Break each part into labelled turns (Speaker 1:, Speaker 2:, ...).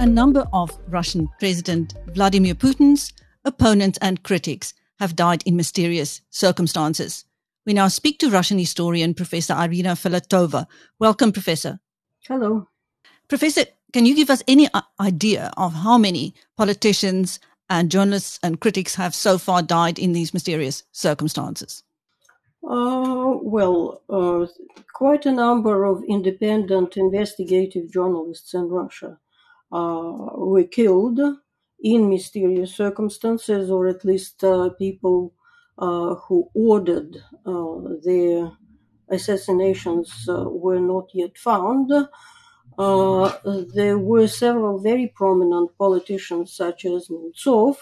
Speaker 1: A number of Russian President Vladimir Putin's opponents and critics have died in mysterious circumstances. We now speak to Russian historian Professor Irina Filatova. Welcome, Professor.
Speaker 2: Hello.
Speaker 1: Professor, can you give us any idea of how many politicians and journalists and critics have so far died in these mysterious circumstances?
Speaker 2: Uh, well, uh, quite a number of independent investigative journalists in Russia uh, were killed in mysterious circumstances, or at least uh, people uh, who ordered their assassinations were not yet found. there were several very prominent politicians, such as Nemtsov,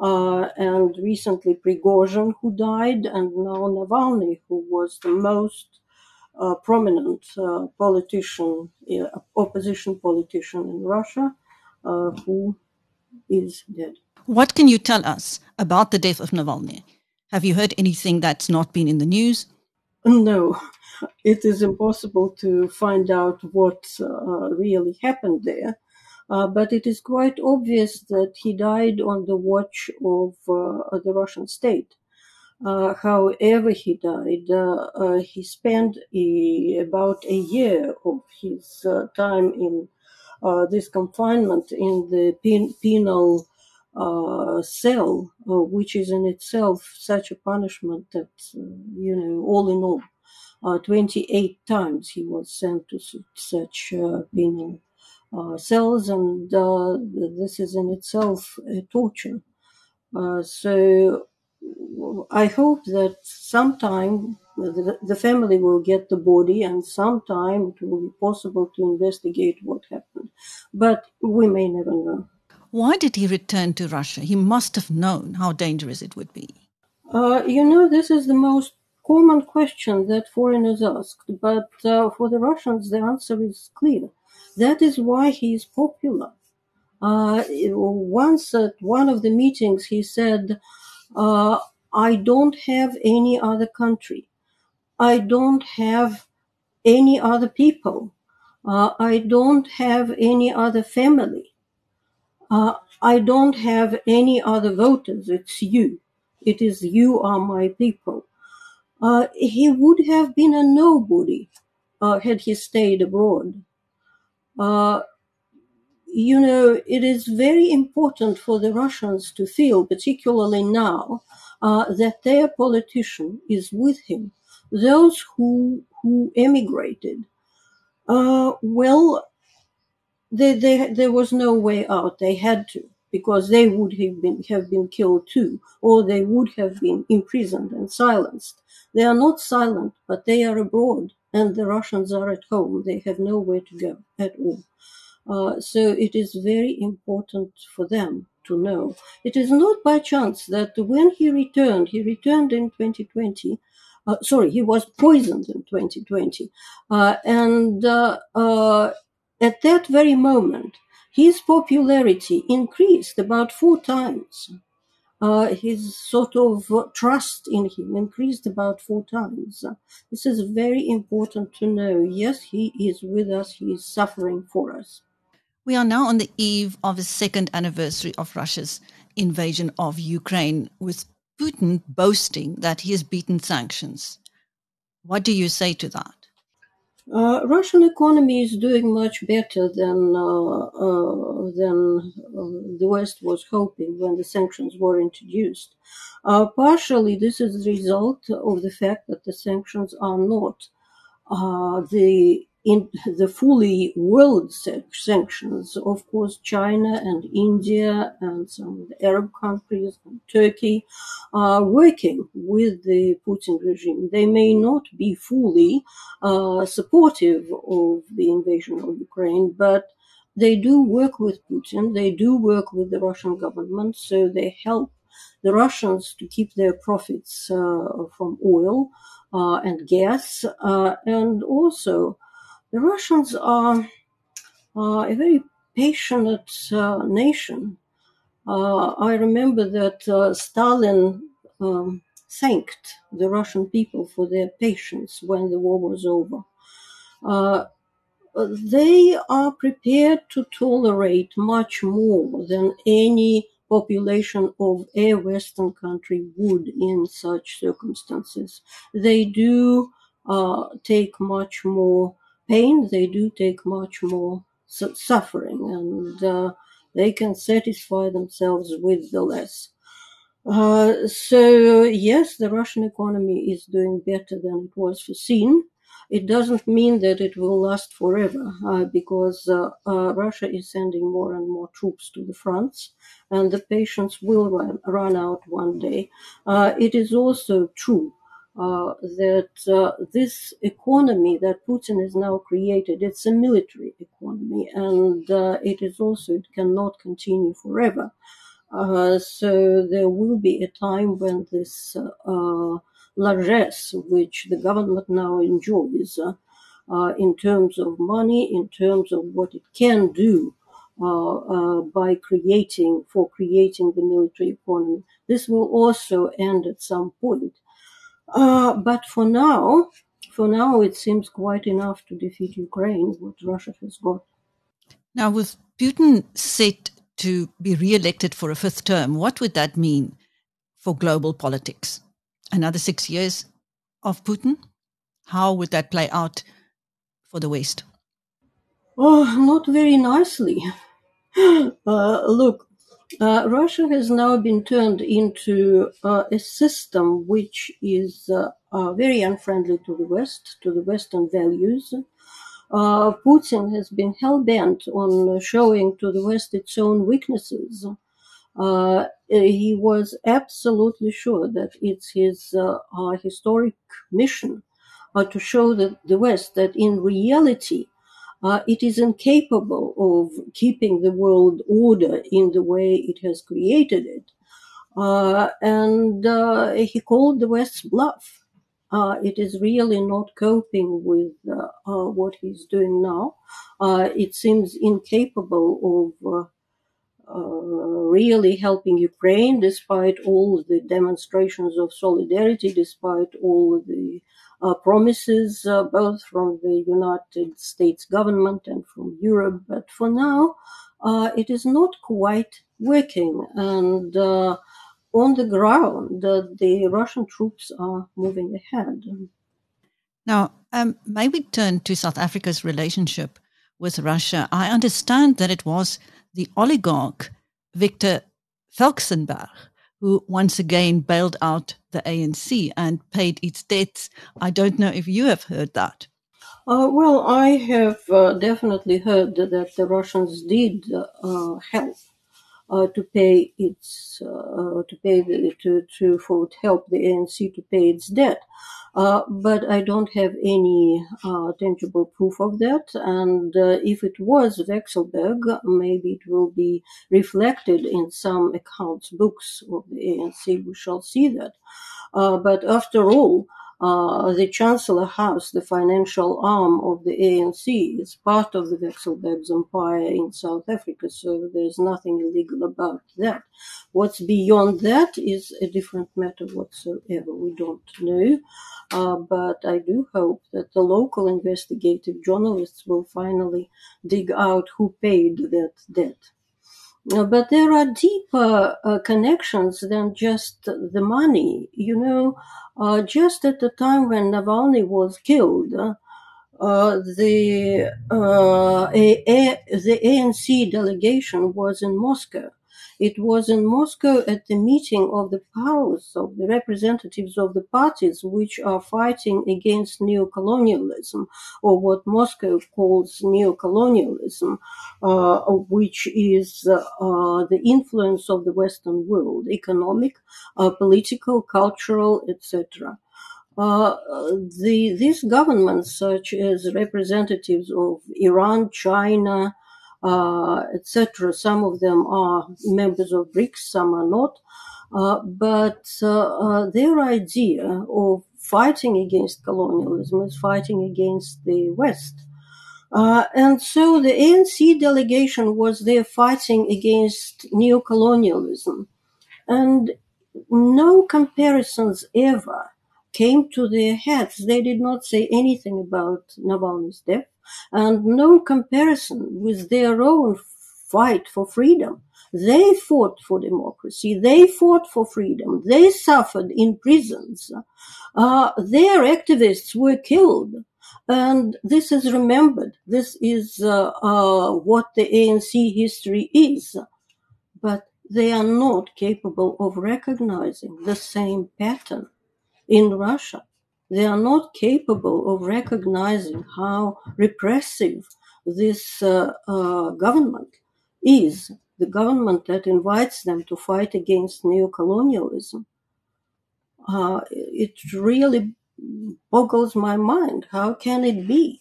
Speaker 2: uh, and recently Prigozhin, who died, and now Navalny, who was the most uh, prominent uh, politician, opposition politician in Russia, who is dead.
Speaker 1: What can you tell us about the death of Navalny? Have you heard anything that's not been in the news?
Speaker 2: No, it is impossible to find out what uh, really happened there. Uh, but it is quite obvious that he died on the watch of uh, the Russian state. Uh, however, he died, uh, uh, he spent a, about a year of his uh, time in this confinement in the pen- penal cell, which is in itself such a punishment that, you know, all in all, 28 times he was sent to such penal cells, and uh, this is in itself a torture. Uh, so I hope that sometime the, the, family will get the body, and sometime it will be possible to investigate what happened. But we may never know.
Speaker 1: Why did he return to Russia? He must have known how dangerous it would be.
Speaker 2: Uh, you know, this is the most common question that foreigners ask, but uh, for the Russians, the answer is clear. That is why he is popular. Uh, once at one of the meetings, he said, uh, I don't have any other country. I don't have any other people. Uh, I don't have any other family. Uh, I don't have any other voters. It's you. It is you are my people. Uh, he would have been a nobody uh, had he stayed abroad. Uh, you know, it is very important for the Russians to feel, particularly now, uh, that their politician is with him. Those who who emigrated, uh, well, they, they, there was no way out. They had to because they would have been have been killed too, or they would have been imprisoned and silenced. They are not silent, but they are abroad and the Russians are at home. They have nowhere to go at all. Uh, so it is very important for them to know. It is not by chance that when he returned, he returned in 2020. Uh, sorry, he was poisoned in 2020. Uh, and uh, uh, at that very moment, his popularity increased about four times Uh, his sort of uh, trust in him increased about four times. this is very important to know. Yes, he is with us, he is suffering for us.
Speaker 1: We are now on the eve of the second anniversary of Russia's invasion of Ukraine, with Putin boasting that he has beaten sanctions. What do you say to that?
Speaker 2: Uh, Russian economy is doing much better than uh, uh, than uh, the West was hoping when the sanctions were introduced. Uh, partially, this is the result of the fact that the sanctions are not uh, the in the fully world sanctions, of course, China and India and some Arab countries and Turkey are working with the Putin regime. They may not be fully uh, supportive of the invasion of Ukraine, but they do work with Putin. They do work with the Russian government, so they help the Russians to keep their profits uh, from oil uh, and gas, uh, and also the Russians are, uh, a very passionate uh, nation. Uh, I remember that uh, Stalin um, thanked the Russian people for their patience when the war was over. Uh, they are prepared to tolerate much more than any population of a Western country would in such circumstances. They do uh, take much more pain, they do take much more su- suffering, and uh, they can satisfy themselves with the less. Uh, so, yes, the Russian economy is doing better than it was foreseen. It doesn't mean that it will last forever uh, because uh, uh, Russia is sending more and more troops to the fronts and the patience will run, run out one day. Uh, it is also true that uh, this economy that Putin has now created, it's a military economy and it is also, it cannot continue forever. so there will be a time when this largesse which the government now enjoys uh, uh, in terms of money, in terms of what it can do uh, uh, by creating, for creating the military economy. This will also end at some point. Uh, but for now, for now, it seems quite enough to defeat Ukraine, what Russia has got.
Speaker 1: Now, with Putin set to be re-elected for a fifth term, what would that mean for global politics? another six years of Putin? How would that play out for the West?
Speaker 2: Oh, not very nicely. Uh, look, uh, Russia has now been turned into uh, a system which is uh, uh, very unfriendly to the West, to the Western values. Uh, Putin has been hell bent on showing to the West its own weaknesses uh, he was absolutely sure that it's his historic mission to show that the West that in reality uh, it is incapable of keeping the world order in the way it has created it. Uh, and he called the West's bluff. it is really not coping with what he's doing now. it seems incapable of uh, really helping Ukraine despite all the demonstrations of solidarity, despite all the uh, promises, uh, both from the United States government and from Europe. But for now, uh, it is not quite working. And uh, on the ground, the Russian troops are moving ahead.
Speaker 1: Now, um, may we turn to South Africa's relationship with Russia? I understand that it was the oligarch Viktor Vekselberg, who once again bailed out the ANC and paid its debts. I don't know if you have heard that.
Speaker 2: Uh, well, I have uh, definitely heard that the Russians did uh, help uh, to pay its uh, to pay the, to to for help the ANC to pay its debt. Uh, but I don't have any uh, tangible proof of that. And uh, if it was Vekselberg, maybe it will be reflected in some accounts books of the ANC. We shall see that. Uh, but after all, the Chancellor House, the financial arm of the ANC, is part of the Vekselberg's empire in South Africa, so there's nothing illegal about that. What's beyond that is a different matter whatsoever. We don't know. Uh, but I do hope that the local investigative journalists will finally dig out who paid that debt. Uh, but there are deeper uh, connections than just the money. You know, uh, just at the time when Navalny was killed, uh, the uh, a, a, the ANC delegation was in Moscow, it was in Moscow at the meeting of the powers of the representatives of the parties which are fighting against neocolonialism, or what Moscow calls neocolonialism, uh, which is uh, the influence of the Western world, economic, uh, political, cultural, etc. Uh, the, these governments, such as representatives of Iran, China, uh, etc. Some of them are members of BRICS, some are not. Uh, but uh, their idea of fighting against colonialism is fighting against the West. Uh, and so the ANC delegation was there fighting against neocolonialism. And no comparisons ever came to their heads. They did not say anything about Navalny's death and no comparison with their own fight for freedom. They fought for democracy. They fought for freedom. They suffered in prisons. Uh, their activists were killed. And this is remembered. This is uh, uh, what the ANC history is. But they are not capable of recognizing the same pattern in Russia. They are not capable of recognizing how repressive this uh, uh, government is, the government that invites them to fight against neocolonialism. Uh, it really boggles my mind. How can it be?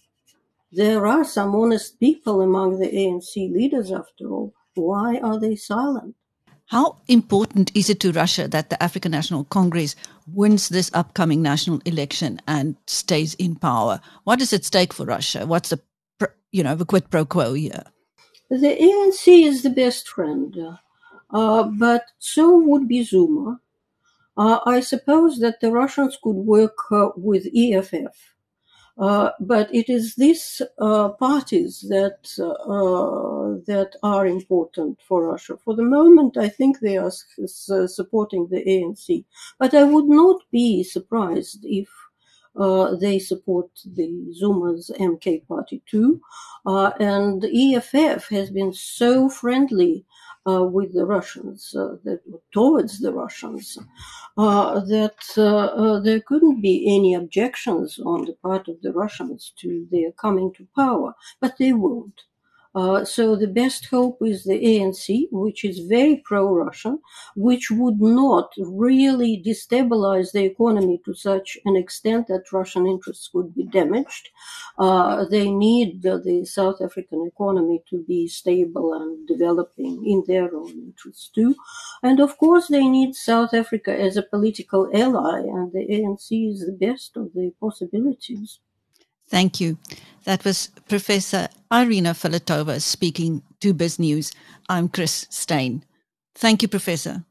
Speaker 2: There are some honest people among the ANC leaders, after all. Why are they silent?
Speaker 1: How important is it to Russia that the African National Congress wins this upcoming national election and stays in power? What is at stake for Russia? What's the, you know, the quid pro quo here?
Speaker 2: The ANC is the best friend, uh, but so would be Zuma. Uh, I suppose that the Russians could work uh, with EFF uh, but it is these uh, parties that uh, that are important for Russia. For the moment, I think they are supporting the ANC, but I would not be surprised if uh, they support the Zuma's MK party too. Uh, and EFF has been so friendly with the Russians, uh, that, towards the Russians, uh, that uh, there couldn't be any objections on the part of the Russians to their coming to power, but they won't. Uh, so the best hope is the ANC, which is very pro-Russian, which would not really destabilize the economy to such an extent that Russian interests would be damaged. Uh, they need the, the, South African economy to be stable and developing in their own interests too. And of course, they need South Africa as a political ally, and the ANC is the best of the possibilities.
Speaker 1: Thank you. That was Professor Irina Filatova speaking to BizNews. I'm Chris Steyn. Thank you, Professor.